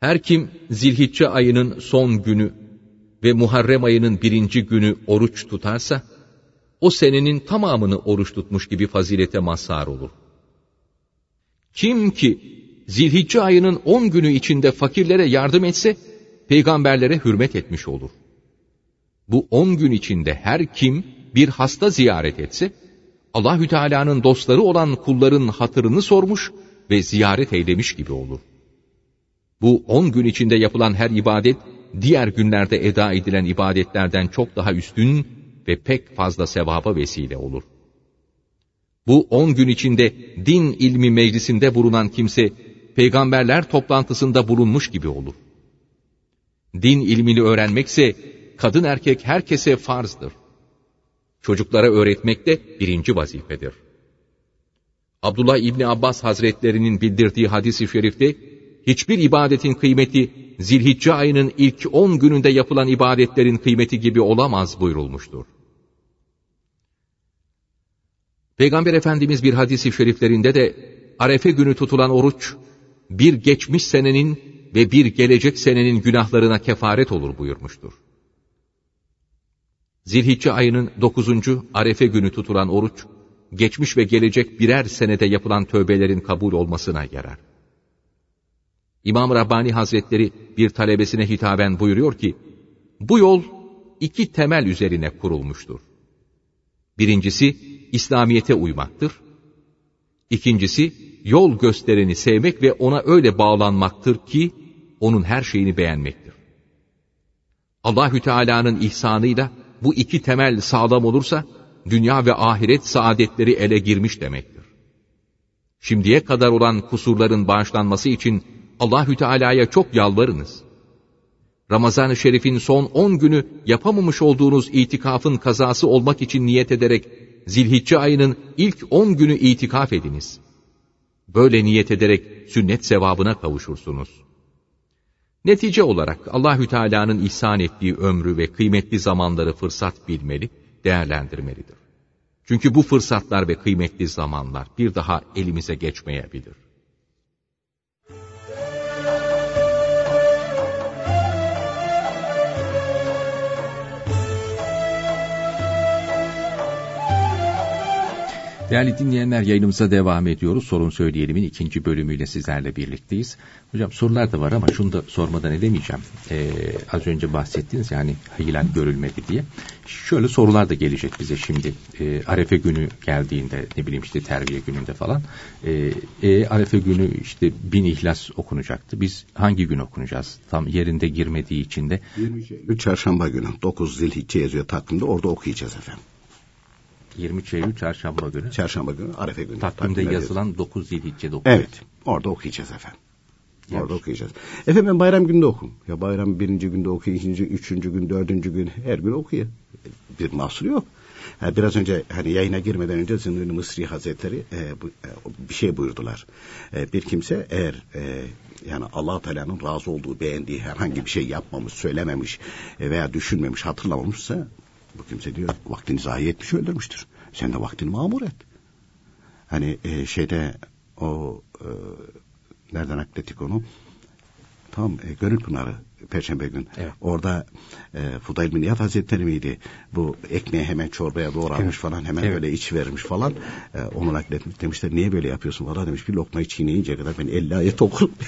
Her kim zilhicce ayının son günü ve Muharrem ayının birinci günü oruç tutarsa, o senenin tamamını oruç tutmuş gibi fazilete mazhar olur. Kim ki zilhicce ayının on günü içinde fakirlere yardım etse, peygamberlere hürmet etmiş olur. Bu on gün içinde her kim bir hasta ziyaret etse, Allahü Teala'nın dostları olan kulların hatırını sormuş ve ziyaret eylemiş gibi olur. Bu on gün içinde yapılan her ibadet, diğer günlerde eda edilen ibadetlerden çok daha üstün ve pek fazla sevaba vesile olur. Bu on gün içinde din ilmi meclisinde bulunan kimse, peygamberler toplantısında bulunmuş gibi olur. Din ilmini öğrenmekse, kadın erkek herkese farzdır. Çocuklara öğretmek de birinci vazifedir. Abdullah İbni Abbas Hazretlerinin bildirdiği hadis-i şerifte, hiçbir ibadetin kıymeti zilhicce ayının ilk on gününde yapılan ibadetlerin kıymeti gibi olamaz buyurulmuştur. Peygamber Efendimiz bir hadisi şeriflerinde de Arefe günü tutulan oruç, bir geçmiş senenin ve bir gelecek senenin günahlarına kefaret olur buyurmuştur. Zilhicce ayının dokuzuncu Arefe günü tutulan oruç, geçmiş ve gelecek birer senede yapılan tövbelerin kabul olmasına yarar. İmam Rabbani Hazretleri bir talebesine hitaben buyuruyor ki, bu yol iki temel üzerine kurulmuştur. Birincisi, İslamiyet'e uymaktır. İkincisi, yol göstereni sevmek ve ona öyle bağlanmaktır ki, onun her şeyini beğenmektir. Allahü Teala'nın ihsanıyla bu iki temel sağlam olursa, dünya ve ahiret saadetleri ele girmiş demektir. Şimdiye kadar olan kusurların bağışlanması için Allahü Teala'ya çok yalvarınız. Ramazan-ı Şerif'in son 10 günü yapamamış olduğunuz itikafın kazası olmak için niyet ederek Zilhicce ayının ilk 10 günü itikaf ediniz. Böyle niyet ederek sünnet sevabına kavuşursunuz. Netice olarak Allahü Teala'nın ihsan ettiği ömrü ve kıymetli zamanları fırsat bilmeli, değerlendirmelidir. Çünkü bu fırsatlar ve kıymetli zamanlar bir daha elimize geçmeyebilir. Değerli dinleyenler yayınımıza devam ediyoruz. Sorun Söyleyelim'in ikinci bölümüyle sizlerle birlikteyiz. Hocam sorular da var ama şunu da sormadan edemeyeceğim. Ee, az önce bahsettiniz yani hilal görülmedi diye. Şöyle sorular da gelecek bize şimdi. Ee, Arefe günü geldiğinde ne bileyim işte terbiye gününde falan. Ee, e, Arefe günü işte bin ihlas okunacaktı. Biz hangi gün okunacağız? Tam yerinde girmediği için de. 23 çarşamba günü 9 Zilhicce yazıyor takvimde orada okuyacağız efendim. 23 Eylül çarşamba günü. Çarşamba günü Arefe günü. Takvimde Takvimde yazılan 9 Zilhicce'de okuyacağız. Evet. Orada okuyacağız efendim. Orada okuyacağız. Efendim ben bayram günde okum. Ya bayram birinci günde okuyun, ikinci, üçüncü gün, dördüncü gün her gün okuyun. Bir mahsuru yok. Ha, biraz önce hani yayına girmeden önce Zünnün Mısri Hazretleri e, bu, e, bir şey buyurdular. E, bir kimse eğer e, yani allah Teala'nın razı olduğu, beğendiği herhangi bir şey yapmamış, söylememiş e, veya düşünmemiş, hatırlamamışsa bu kimse diyor vaktini zayi etmiş, öldürmüştür. Sen de vaktini mamur et. Hani e, şeyde o e, nereden naklettik onu? Tam e, Gönül Pınarı Perşembe gün. Evet. Orada e, Fudayl bin İyad Hazretleri miydi? Bu ekmeği hemen çorbaya doğramış Evet. falan hemen Evet. böyle iç vermiş falan. E, onu nakletmiş. Demişler niye böyle yapıyorsun falan demiş. Bir lokmayı çiğneyinceye kadar ben 50 ayet okurum.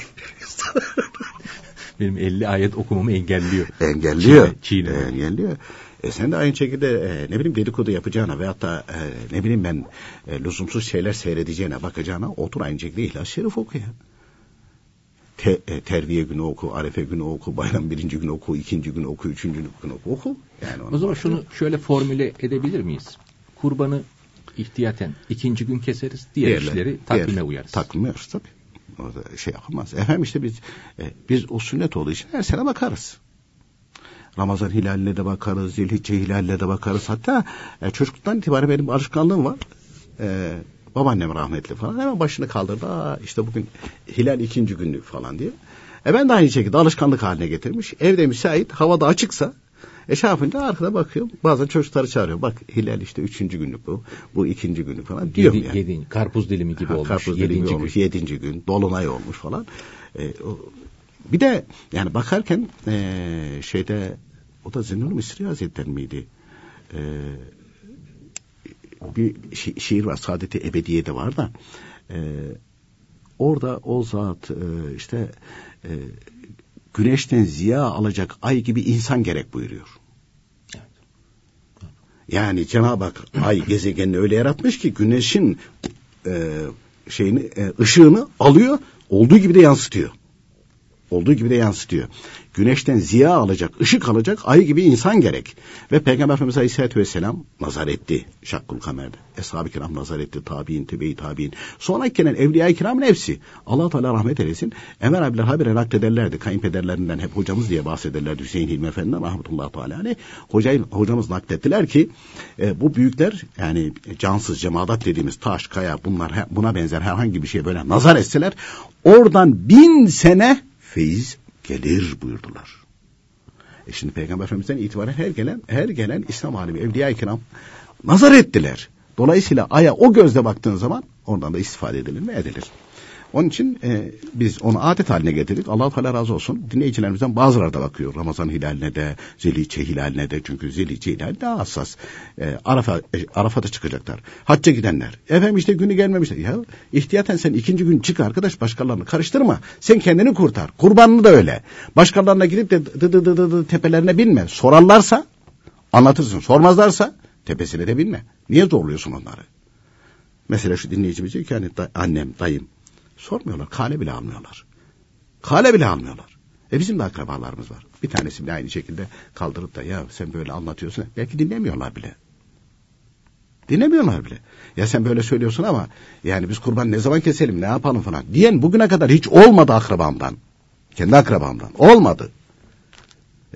Benim 50 ayet okumamı engelliyor. engelliyor. Çiğne- çiğneme. engelliyor. E sen de aynı şekilde e, ne bileyim dedikodu yapacağına veyahut da e, ne bileyim ben e, lüzumsuz şeyler seyredeceğine bakacağına otur aynı şekilde İhlas-ı Şerif oku ya. Te, e, terviye günü oku, arefe günü oku, bayram birinci günü oku, ikinci günü oku, üçüncü günü oku. oku. Yani O zaman şunu şöyle formüle edebilir miyiz? Kurbanı ihtiyaten ikinci gün keseriz. Diğer Diğerleri- işleri takvime diğer- uyarız. Takvime uyarız tabii. Orada şey yapılmaz. Efendim işte biz e, biz o sünnet olduğu için her sene bakarız. Ramazan hilaline de bakarız, Zilhicce hilaline de bakarız. Hatta e, çocukluktan itibaren benim alışkanlığım var. E, babaannem rahmetli falan hemen başını kaldırdı. Aa, işte bugün hilal ikinci günlük falan diye. E ben de aynı şekilde alışkanlık haline getirmiş. Evde müsait, havada açıksa e şey yapınca arkada bakıyorum. Bazen çocukları çağırıyor. Bak hilal işte üçüncü günlük bu. Bu ikinci günlük falan Yedi, yani. yedi- karpuz dilimi gibi Ha, olmuş. Karpuz Yedinci dilimi gün. olmuş, yedinci gün, dolunay olmuş falan. E, o, bir de yani bakarken e, şeyde o da Zinnun Misri Hazretleri miydi? E, bir şi- şiir var, Saadeti Ebediye'de var da e, orada o zat e, işte e, güneşten ziya alacak ay gibi insan gerek buyuruyor. Yani Cenab-ı Hak ay gezegenini öyle yaratmış ki güneşin e, şeyini e, ışığını alıyor, olduğu gibi de yansıtıyor. Olduğu gibi de yansıtıyor. Güneşten ziya alacak, ışık alacak ay gibi insan gerek. Ve Peygamber Efendimiz Aleyhisselatü Vesselam nazar etti Şakkul Kamer'de. Eshab-ı kiram nazar etti, tabi'in, tebe-i tabi'in. Sonra gelen evliya-i kiramın hepsi. allah Teala rahmet eylesin. Emel abiler habire naklederlerdi. Kayınpederlerinden hep hocamız diye bahsederlerdi. Hüseyin Hilmi Efendi'den rahmetullahi teala aleyh. Hocayı, hocamız naklettiler ki e, bu büyükler yani cansız cemaat dediğimiz taş, kaya bunlar buna benzer herhangi bir şeye böyle nazar etseler oradan bin sene feyiz gelir buyurdular. E şimdi Peygamber Efendimiz'den itibaren her gelen her gelen İslam alemi evliya-i kiram nazar ettiler. Dolayısıyla aya o gözle baktığın zaman oradan da istifade edilir mi? Edilir. Onun için e, biz onu adet haline getirdik. Allah Teala razı olsun. Dinleyicilerimizden bazıları da bakıyor. Ramazan hilaline de, Zilhicce hilaline de. Çünkü Zilhicce hilali daha hassas. E, Arafa, e, Arafat'a çıkacaklar. Hacca gidenler. Efendim işte günü gelmemişler. Ya ihtiyaten sen ikinci gün çık arkadaş başkalarını karıştırma. Sen kendini kurtar. Kurbanını da öyle. Başkalarına gidip de dı dı dı dı dı tepelerine binme. Sorarlarsa anlatırsın. Sormazlarsa tepesine de binme. Niye zorluyorsun onları? Mesela şu dinleyicimiz diyor ki hani da- annem, dayım sormuyorlar. Kale bile almıyorlar. Kale bile almıyorlar. E bizim de akrabalarımız var. Bir tanesi bile aynı şekilde kaldırıp da ya sen böyle anlatıyorsun. Belki dinlemiyorlar bile. Dinlemiyorlar bile. Ya sen böyle söylüyorsun ama yani biz kurban ne zaman keselim ne yapalım falan. Diyen bugüne kadar hiç olmadı akrabamdan. Kendi akrabamdan. Olmadı.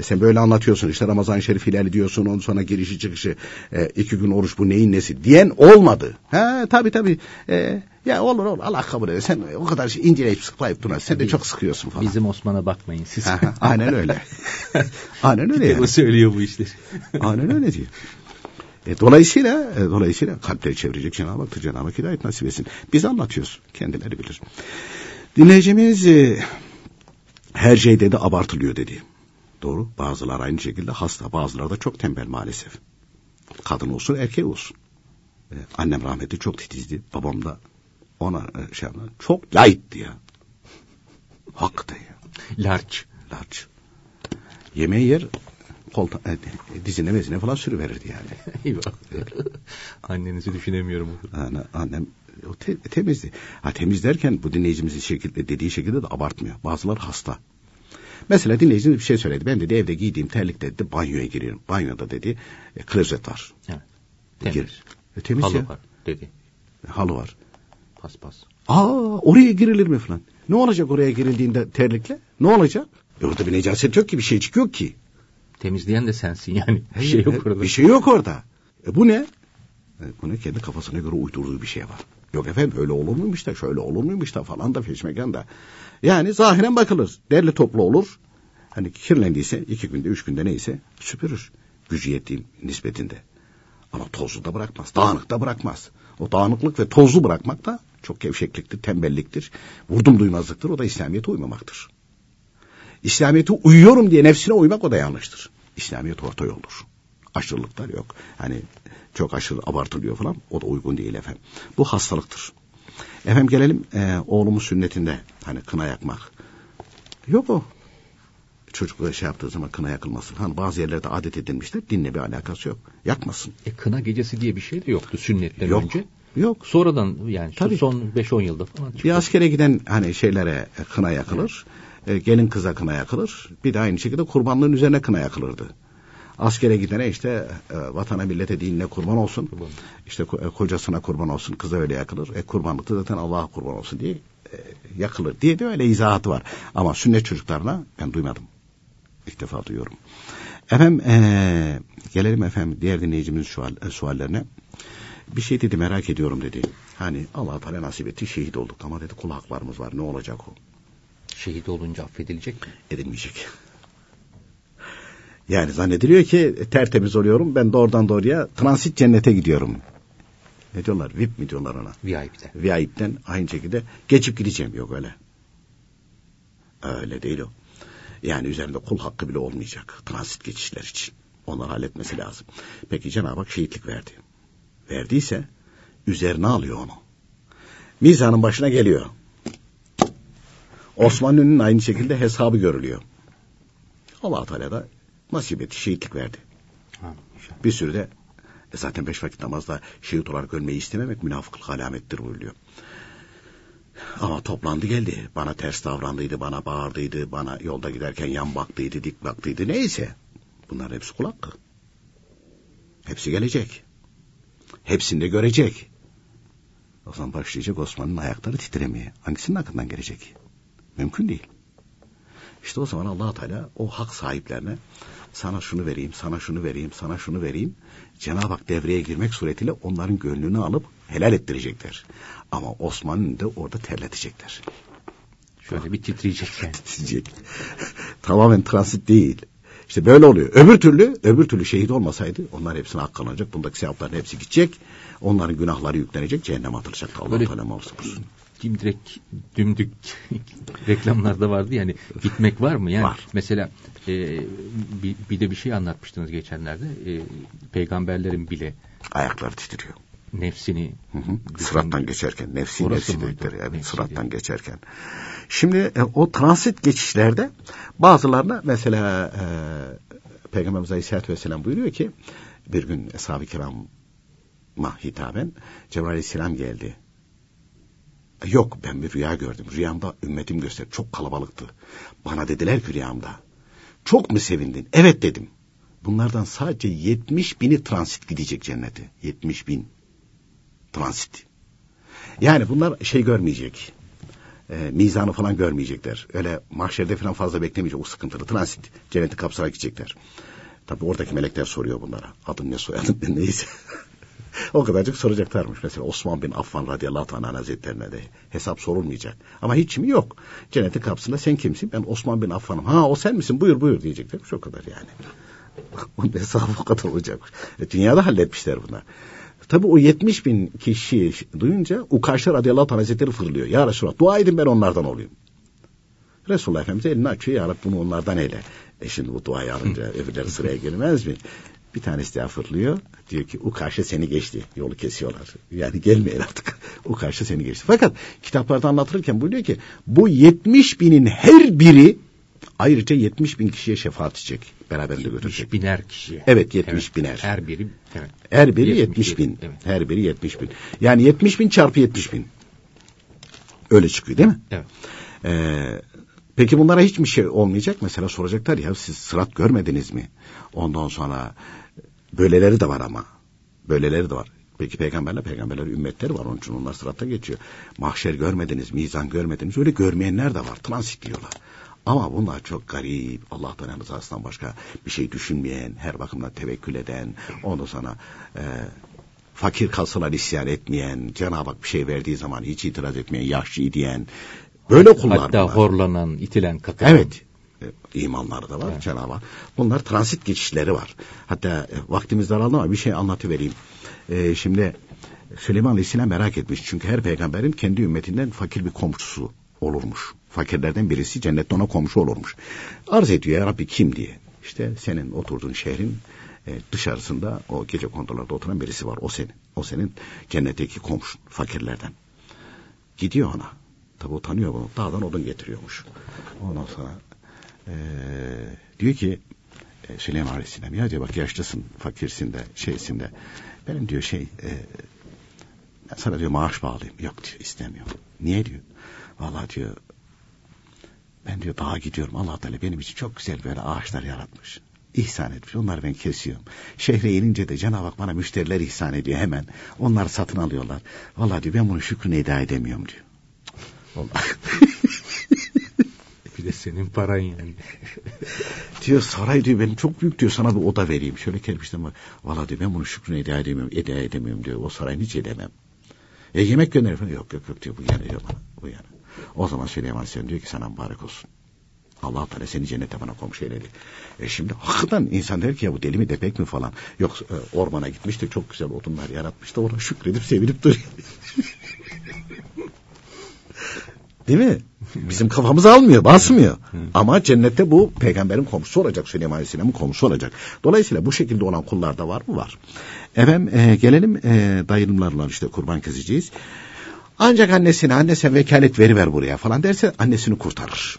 E sen böyle anlatıyorsun işte Ramazan-ı Şerif hilali diyorsun ondan sonra girişi çıkışı e, iki gün oruç bu neyin nesi diyen olmadı. Ha tabi tabi e, ya olur olur Allah kabul eder sen o kadar şey inceleyip sıklayıp durma sen de çok sıkıyorsun falan. Bizim Osman'a bakmayın siz. Aha, aynen öyle. aynen öyle yani. O söylüyor bu işleri. Aynen öyle diyor. E, dolayısıyla e, dolayısıyla kalpleri çevirecek Cenab-ı Hak da Cenab-ı Hak hidayet nasip etsin. Biz anlatıyoruz. Kendileri bilir. Dinleyicimiz e, her şey dedi abartılıyor dedi. Doğru. Bazılar aynı şekilde hasta. Bazıları da çok tembel maalesef. Kadın olsun erkek olsun. Ee, annem rahmetli çok titizdi. Babam da ona e, şey yapma, çok layıktı ya. Hakikaten ya. Larç. Larç. Yemeği yer kolta, e, dizine mezine falan sürüverirdi yani. Eyvah. Annenizi düşünemiyorum. Yani annem o te, temizdi. Ha temiz derken bu dinleyicimizin şekilde dediği şekilde de abartmıyor. Bazılar hasta. Mesela dinleyicimiz bir şey söyledi. Ben dedi evde giydiğim terlikle dedi banyoya giriyorum. Banyoda dedi e, klozet var. Evet. Temiz. Gir. E, temiz Halı ya. var dedi. Halı var. Pas pas. Aa oraya girilir mi falan? Ne olacak oraya girildiğinde terlikle? Ne olacak? E, orada bir necaset yok ki bir şeycik yok ki. Temizleyen de sensin yani. Bir şey yok orada. Bir şey yok orada. E, bu ne? E, bu ne? Kendi kafasına göre uydurduğu bir şey var. Yok efendim öyle olur muymuş da şöyle olur muymuş da falan da feşmekan da. Yani zahiren bakılır. Derli toplu olur. Hani kirlendiyse iki günde üç günde neyse süpürür. Gücü yettiği nispetinde. Ama tozlu da bırakmaz. Dağınık da bırakmaz. O dağınıklık ve tozlu bırakmak da çok gevşekliktir, tembelliktir. Vurdum duymazlıktır. O da İslamiyet'e uymamaktır. İslamiyet'e uyuyorum diye nefsine uymak o da yanlıştır. İslamiyet orta yoldur. Aşırılıklar yok. Hani çok aşırı abartılıyor falan. O da uygun değil efendim. Bu hastalıktır. Efendim gelelim e, oğlumun sünnetinde hani kına yakmak. Yok o. Çocuklara şey yaptığı zaman kına yakılması. Hani bazı yerlerde adet edilmiştir. Dinle bir alakası yok. Yakmasın. E, kına gecesi diye bir şey de yoktu sünnetten Yok. önce. Yok. Sonradan yani Tabii. son 5-10 yılda falan çıktı. Bir askere giden hani şeylere e, kına yakılır. E, gelin kıza kına yakılır. Bir de aynı şekilde kurbanlığın üzerine kına yakılırdı. Askere gidene işte e, vatana millete dinine kurban olsun. Kurban. İşte e, kocasına kurban olsun. Kıza öyle yakılır. E kurbanlıkta zaten Allah'a kurban olsun diye e, yakılır diye de öyle izahatı var. Ama sünnet çocuklarına ben duymadım. İlk defa duyuyorum. Efendim e, gelelim efendim diğer dinleyicimizin sual, e, suallerine. Bir şey dedi merak ediyorum dedi. Hani Allah Teala nasip etti şehit olduk ama dedi kul haklarımız var ne olacak o? Şehit olunca affedilecek mi? edilmeyecek. Yani zannediliyor ki tertemiz oluyorum ben doğrudan doğruya transit cennete gidiyorum. Ne diyorlar? VIP mi diyorlar ona? VIP'den. VIP'den aynı şekilde geçip gideceğim yok öyle. Öyle değil o. Yani üzerinde kul hakkı bile olmayacak transit geçişler için. Onları halletmesi lazım. Peki Cenab-ı Hak şehitlik verdi. Verdiyse üzerine alıyor onu. Mizanın başına geliyor. Osmanlı'nın aynı şekilde hesabı görülüyor. allah Teala da nasip etti, şehitlik verdi. Ha, inşallah. Bir sürü de e zaten beş vakit namazda şehit olarak ölmeyi istememek münafıklık alamettir buyuruyor. Ama toplandı geldi. Bana ters davrandıydı, bana bağırdıydı, bana yolda giderken yan baktıydı, dik baktıydı. Neyse. Bunlar hepsi kul hakkı. Hepsi gelecek. Hepsini de görecek. O zaman başlayacak Osman'ın ayakları titremeye. Hangisinin hakkından gelecek? Mümkün değil. İşte o zaman allah Teala o hak sahiplerine sana şunu vereyim, sana şunu vereyim, sana şunu vereyim. Cenab-ı Hak devreye girmek suretiyle onların gönlünü alıp helal ettirecekler. Ama Osman'ın da orada terletecekler. Şöyle bir titreyecek yani. Titreyecek. Tamamen transit değil. İşte böyle oluyor. Öbür türlü, öbür türlü şehit olmasaydı onlar hepsine haklanacak. Bundaki sevapların hepsi gidecek. Onların günahları yüklenecek. Cehenneme atılacak. Allah Böyle- Teala. Dimdirek dümdük reklamlarda vardı yani gitmek var mı yani Var. mesela e, bir, bir de bir şey anlatmıştınız geçenlerde e, peygamberlerin bile Ayakları titriyor. nefsini Hı hı. Sırattan geçerken nefsi Orası nefsi dedikleri evet, Nefsi sırattan değil. geçerken. Şimdi e, o transit geçişlerde bazılarına mesela e, Peygamberimiz Aleyhisselatü Vesselam buyuruyor ki bir gün Eshab-ı Kiram'a hitaben Cebrail Aleyhisselam geldi. Yok ben bir rüya gördüm. Rüyamda ümmetim göster. Çok kalabalıktı. Bana dediler ki rüyamda. Çok mu sevindin? Evet dedim. Bunlardan sadece 70 bini transit gidecek cennete. 70 bin transit. Yani bunlar şey görmeyecek. E, mizanı falan görmeyecekler. Öyle mahşerde falan fazla beklemeyecek o sıkıntılı transit. Cenneti kapsarak gidecekler. Tabi oradaki melekler soruyor bunlara. Adın ne soyadın ne neyse. o kadarcık soracaklarmış. Mesela Osman bin Affan radıyallahu anh hazretlerine de hesap sorulmayacak. Ama hiç mi yok. Cennetin kapısında sen kimsin? Ben Osman bin Affan'ım. Ha o sen misin? Buyur buyur diyecekler. O kadar yani. Onun hesabı o kadar olacakmış. E, dünyada halletmişler bunlar. Tabi o 70 bin kişi duyunca Ukaşlar radıyallahu anh hazretleri fırlıyor. Ya Resulallah dua edin ben onlardan olayım. Resulullah Efendimiz elini açıyor ya Rabbi bunu onlardan eyle. E şimdi bu duayı alınca öbürleri sıraya girmez mi? Bir tanesi daha fırlıyor. Diyor ki o karşı seni geçti. Yolu kesiyorlar. Yani gelmeyin artık. O karşı seni geçti. Fakat kitaplarda anlatılırken buyuruyor ki bu 70 binin her biri ayrıca 70 bin kişiye şefaat edecek. Beraberinde götürecek. 70 biner kişi. Evet 70 Evet, biner. Her biri. Evet. Her biri 70 70 bin. Evet. Her biri 70 bin. Yani 70 bin çarpı 70 bin. Öyle çıkıyor değil mi? Evet. Ee, peki bunlara hiç mi şey olmayacak? Mesela soracaklar ya siz sırat görmediniz mi? Ondan sonra böyleleri de var ama. Böyleleri de var. Peki peygamberler peygamberler ümmetleri var onun için onlar sıratta geçiyor. Mahşer görmediniz, mizan görmediniz. Öyle görmeyenler de var. Transit diyorlar. Ama bunlar çok garip. Allah'tan rızasından başka bir şey düşünmeyen, her bakımdan tevekkül eden, ondan sonra e, fakir kalsalar isyan etmeyen, Cenab-ı Hak bir şey verdiği zaman hiç itiraz etmeyen, yaşlı diyen, böyle kullar Hatta bunlar. horlanan, itilen, kakılan. Evet. E, imanları da var Cenab-ı Hak. Bunlar transit geçişleri var. Hatta e, vaktimiz daraldı ama bir şey anlatıvereyim. E, şimdi Süleyman Aleyhisselam merak etmiş. Çünkü her peygamberin kendi ümmetinden fakir bir komşusu olurmuş. Fakirlerden birisi cennette ona komşu olurmuş. Arz ediyor ya Rabbi kim diye. İşte senin oturduğun şehrin e, dışarısında o gece kondularda oturan birisi var. O senin. O senin cennetteki komşun fakirlerden. Gidiyor ona. Tabi utanıyor bunu. Dağdan odun getiriyormuş. Ondan sonra eee, diyor ki e, Süleyman Aleyhisselam ya diyor bak yaşlısın, fakirsin de, şeysin de. Benim diyor şey e, ben sana diyor maaş bağlayayım. Yok diyor istemiyor. Niye diyor. Vallahi diyor ben diyor dağa gidiyorum. Allah Teala benim için çok güzel böyle ağaçlar yaratmış. İhsan etmiş. Onları ben kesiyorum. Şehre inince de Cenab-ı Hak bana müşteriler ihsan ediyor hemen. Onları satın alıyorlar. Vallahi diyor ben bunun şükrünü eda edemiyorum diyor. Bir de senin paran yani. diyor saray diyor benim çok büyük diyor sana bir oda vereyim. Şöyle kerpiçten bak. Valla diyor ben bunun şükrünü eda edemiyorum. Eda edemiyorum diyor. O sarayını hiç edemem. E yemek gönder falan. Yok yok yok diyor bu yana diyor bana. Bu yana. O zaman Süleyman Aleyhisselam diyor ki sana mübarek olsun. Allah Teala seni cennete bana komşu eyledi. E şimdi hakikaten insan der ki ya bu deli mi depek mi falan. Yok e, ormana gitmiş de çok güzel odunlar yaratmış da ona şükredip sevinip duruyor. Değil mi? Bizim kafamız almıyor, basmıyor. Ama cennette bu peygamberin komşusu olacak, Süleyman Aleyhisselam'ın komşusu olacak. Dolayısıyla bu şekilde olan kullar da var mı? Var. Efendim e, gelelim e, dayımlarla işte kurban keseceğiz. Ancak annesine anne sen vekalet veriver buraya falan derse annesini kurtarır.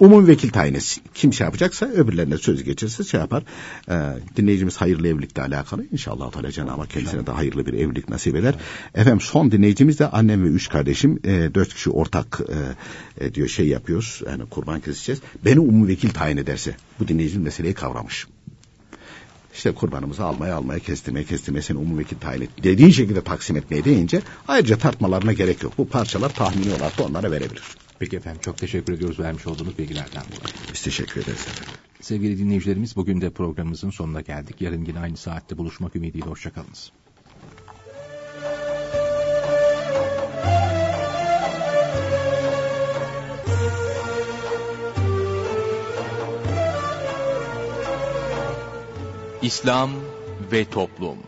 Umum vekil tayin etsin. Kim şey yapacaksa öbürlerine söz geçirse şey yapar. Ee, dinleyicimiz hayırlı evlilikle alakalı. İnşallah Teala Cenab-ı Hak kendisine de hayırlı bir evlilik nasip eder. Efendim son dinleyicimiz de annem ve üç kardeşim. E, dört kişi ortak e, e, diyor şey yapıyoruz. Yani kurban keseceğiz. Beni umum vekil tayin ederse. Bu dinleyicimiz meseleyi kavramış. İşte kurbanımızı almaya almaya kestirmeye kestirmeye seni umum vekil tayin et. Dediğin şekilde taksim etmeye deyince ayrıca tartmalarına gerek yok. Bu parçalar tahmini olarak da onlara verebilir. Peki efendim çok teşekkür ediyoruz vermiş olduğunuz bilgilerden dolayı. Biz teşekkür ederiz efendim. Sevgili dinleyicilerimiz bugün de programımızın sonuna geldik. Yarın yine aynı saatte buluşmak ümidiyle hoşçakalınız. İslam ve Toplum